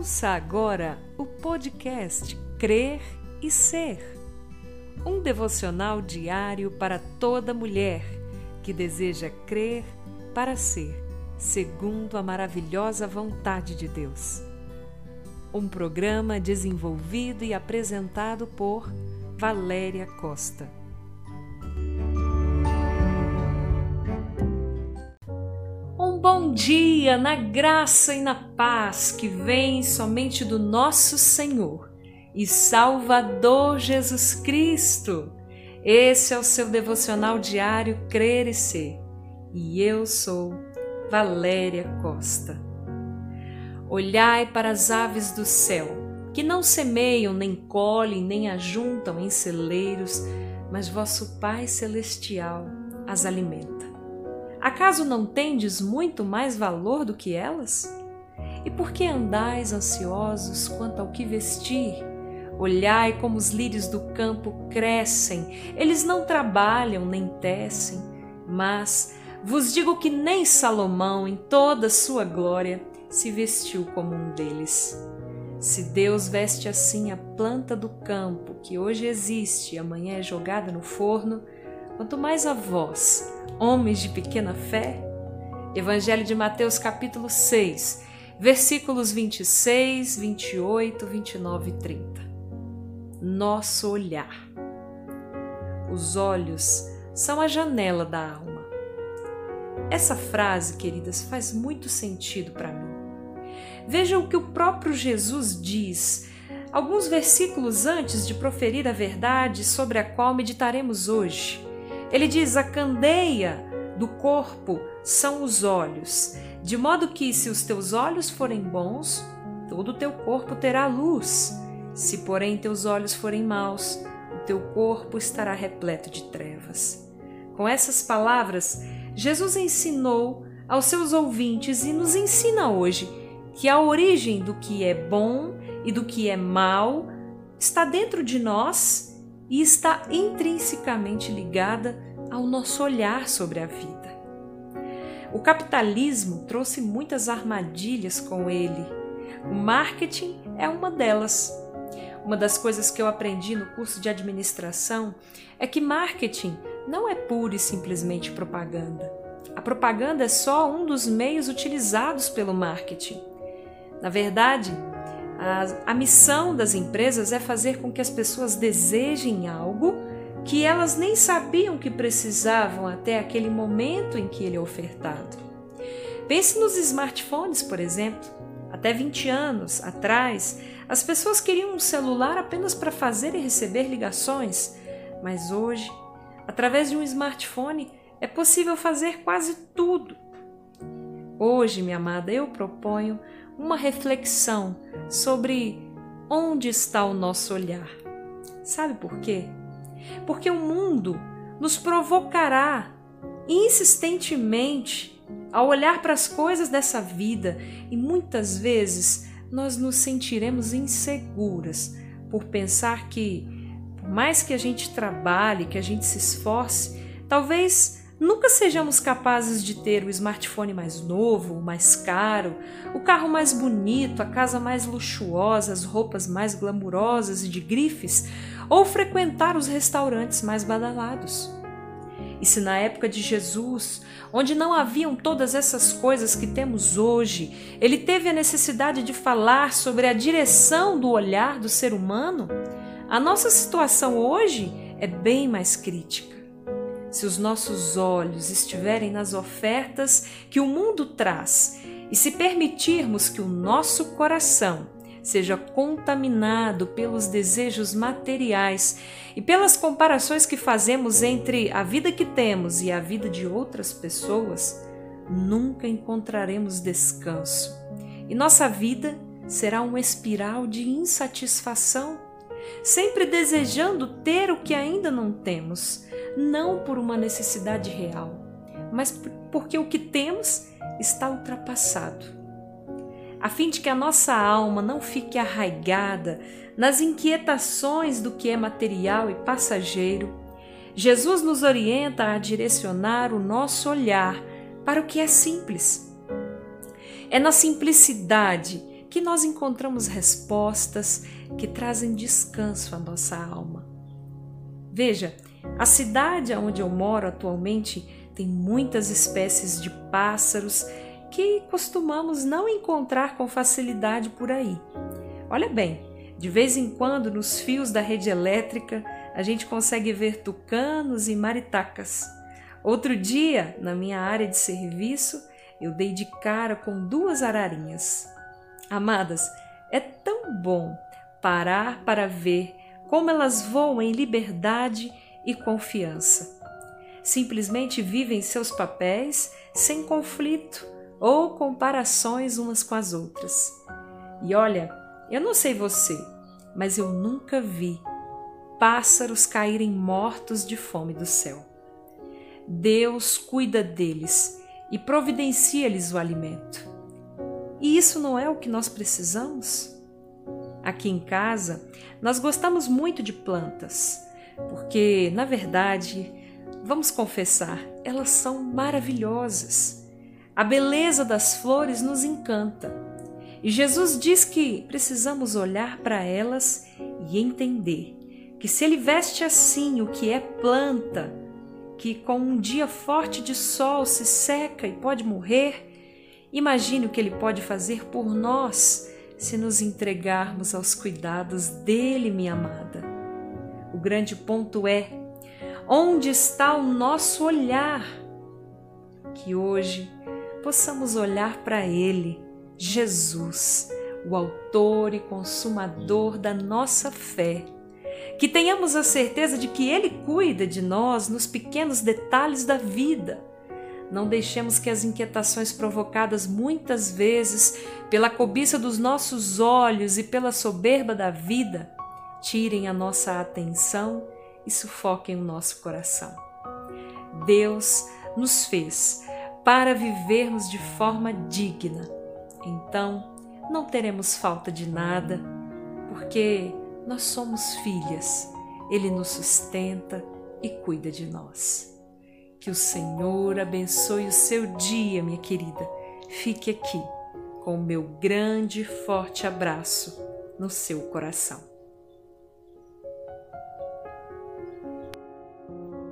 Ouça agora o podcast Crer e Ser. Um devocional diário para toda mulher que deseja crer para ser, segundo a maravilhosa vontade de Deus. Um programa desenvolvido e apresentado por Valéria Costa. Bom dia na graça e na paz que vem somente do nosso Senhor e Salvador Jesus Cristo. Esse é o seu devocional diário Crer e Ser. E eu sou Valéria Costa. Olhai para as aves do céu, que não semeiam, nem colhem, nem ajuntam em celeiros, mas vosso Pai Celestial as alimenta. Acaso não tendes muito mais valor do que elas? E por que andais ansiosos quanto ao que vestir? Olhai como os lírios do campo crescem, eles não trabalham nem tecem, mas vos digo que nem Salomão, em toda sua glória, se vestiu como um deles. Se Deus veste assim a planta do campo, que hoje existe e amanhã é jogada no forno, quanto mais a vós, homens de pequena fé. Evangelho de Mateus, capítulo 6, versículos 26, 28, 29 e 30. Nosso olhar. Os olhos são a janela da alma. Essa frase, queridas, faz muito sentido para mim. Vejam o que o próprio Jesus diz alguns versículos antes de proferir a verdade sobre a qual meditaremos hoje. Ele diz: a candeia do corpo são os olhos, de modo que, se os teus olhos forem bons, todo o teu corpo terá luz. Se, porém, teus olhos forem maus, o teu corpo estará repleto de trevas. Com essas palavras, Jesus ensinou aos seus ouvintes e nos ensina hoje que a origem do que é bom e do que é mal está dentro de nós e está intrinsecamente ligada ao nosso olhar sobre a vida. O capitalismo trouxe muitas armadilhas com ele. O marketing é uma delas. Uma das coisas que eu aprendi no curso de administração é que marketing não é pura e simplesmente propaganda. A propaganda é só um dos meios utilizados pelo marketing. Na verdade, a, a missão das empresas é fazer com que as pessoas desejem algo que elas nem sabiam que precisavam até aquele momento em que ele é ofertado. Pense nos smartphones, por exemplo. Até 20 anos atrás, as pessoas queriam um celular apenas para fazer e receber ligações, mas hoje, através de um smartphone, é possível fazer quase tudo. Hoje, minha amada, eu proponho uma reflexão sobre onde está o nosso olhar. Sabe por quê? Porque o mundo nos provocará insistentemente a olhar para as coisas dessa vida e muitas vezes nós nos sentiremos inseguras por pensar que, por mais que a gente trabalhe, que a gente se esforce, talvez Nunca sejamos capazes de ter o smartphone mais novo, mais caro, o carro mais bonito, a casa mais luxuosa, as roupas mais glamurosas e de grifes, ou frequentar os restaurantes mais badalados. E se na época de Jesus, onde não haviam todas essas coisas que temos hoje, ele teve a necessidade de falar sobre a direção do olhar do ser humano, a nossa situação hoje é bem mais crítica se os nossos olhos estiverem nas ofertas que o mundo traz e se permitirmos que o nosso coração seja contaminado pelos desejos materiais e pelas comparações que fazemos entre a vida que temos e a vida de outras pessoas, nunca encontraremos descanso. E nossa vida será uma espiral de insatisfação, sempre desejando ter o que ainda não temos não por uma necessidade real, mas porque o que temos está ultrapassado. A fim de que a nossa alma não fique arraigada nas inquietações do que é material e passageiro, Jesus nos orienta a direcionar o nosso olhar para o que é simples. É na simplicidade que nós encontramos respostas que trazem descanso à nossa alma. Veja, a cidade onde eu moro atualmente tem muitas espécies de pássaros que costumamos não encontrar com facilidade por aí. Olha bem, de vez em quando nos fios da rede elétrica a gente consegue ver tucanos e maritacas. Outro dia, na minha área de serviço, eu dei de cara com duas ararinhas. Amadas, é tão bom parar para ver como elas voam em liberdade e confiança. Simplesmente vivem seus papéis sem conflito ou comparações umas com as outras. E olha, eu não sei você, mas eu nunca vi pássaros caírem mortos de fome do céu. Deus cuida deles e providencia-lhes o alimento. E isso não é o que nós precisamos? Aqui em casa, nós gostamos muito de plantas, porque, na verdade, vamos confessar, elas são maravilhosas. A beleza das flores nos encanta. E Jesus diz que precisamos olhar para elas e entender que se ele veste assim o que é planta, que com um dia forte de sol se seca e pode morrer, imagine o que ele pode fazer por nós se nos entregarmos aos cuidados dele, minha amada. O grande ponto é: onde está o nosso olhar? Que hoje possamos olhar para ele, Jesus, o Autor e Consumador da nossa fé que tenhamos a certeza de que Ele cuida de nós nos pequenos detalhes da vida. Não deixemos que as inquietações provocadas muitas vezes pela cobiça dos nossos olhos e pela soberba da vida tirem a nossa atenção e sufoquem o nosso coração. Deus nos fez para vivermos de forma digna. Então, não teremos falta de nada, porque nós somos filhas, Ele nos sustenta e cuida de nós. Que o Senhor abençoe o seu dia, minha querida. Fique aqui com o meu grande e forte abraço no seu coração.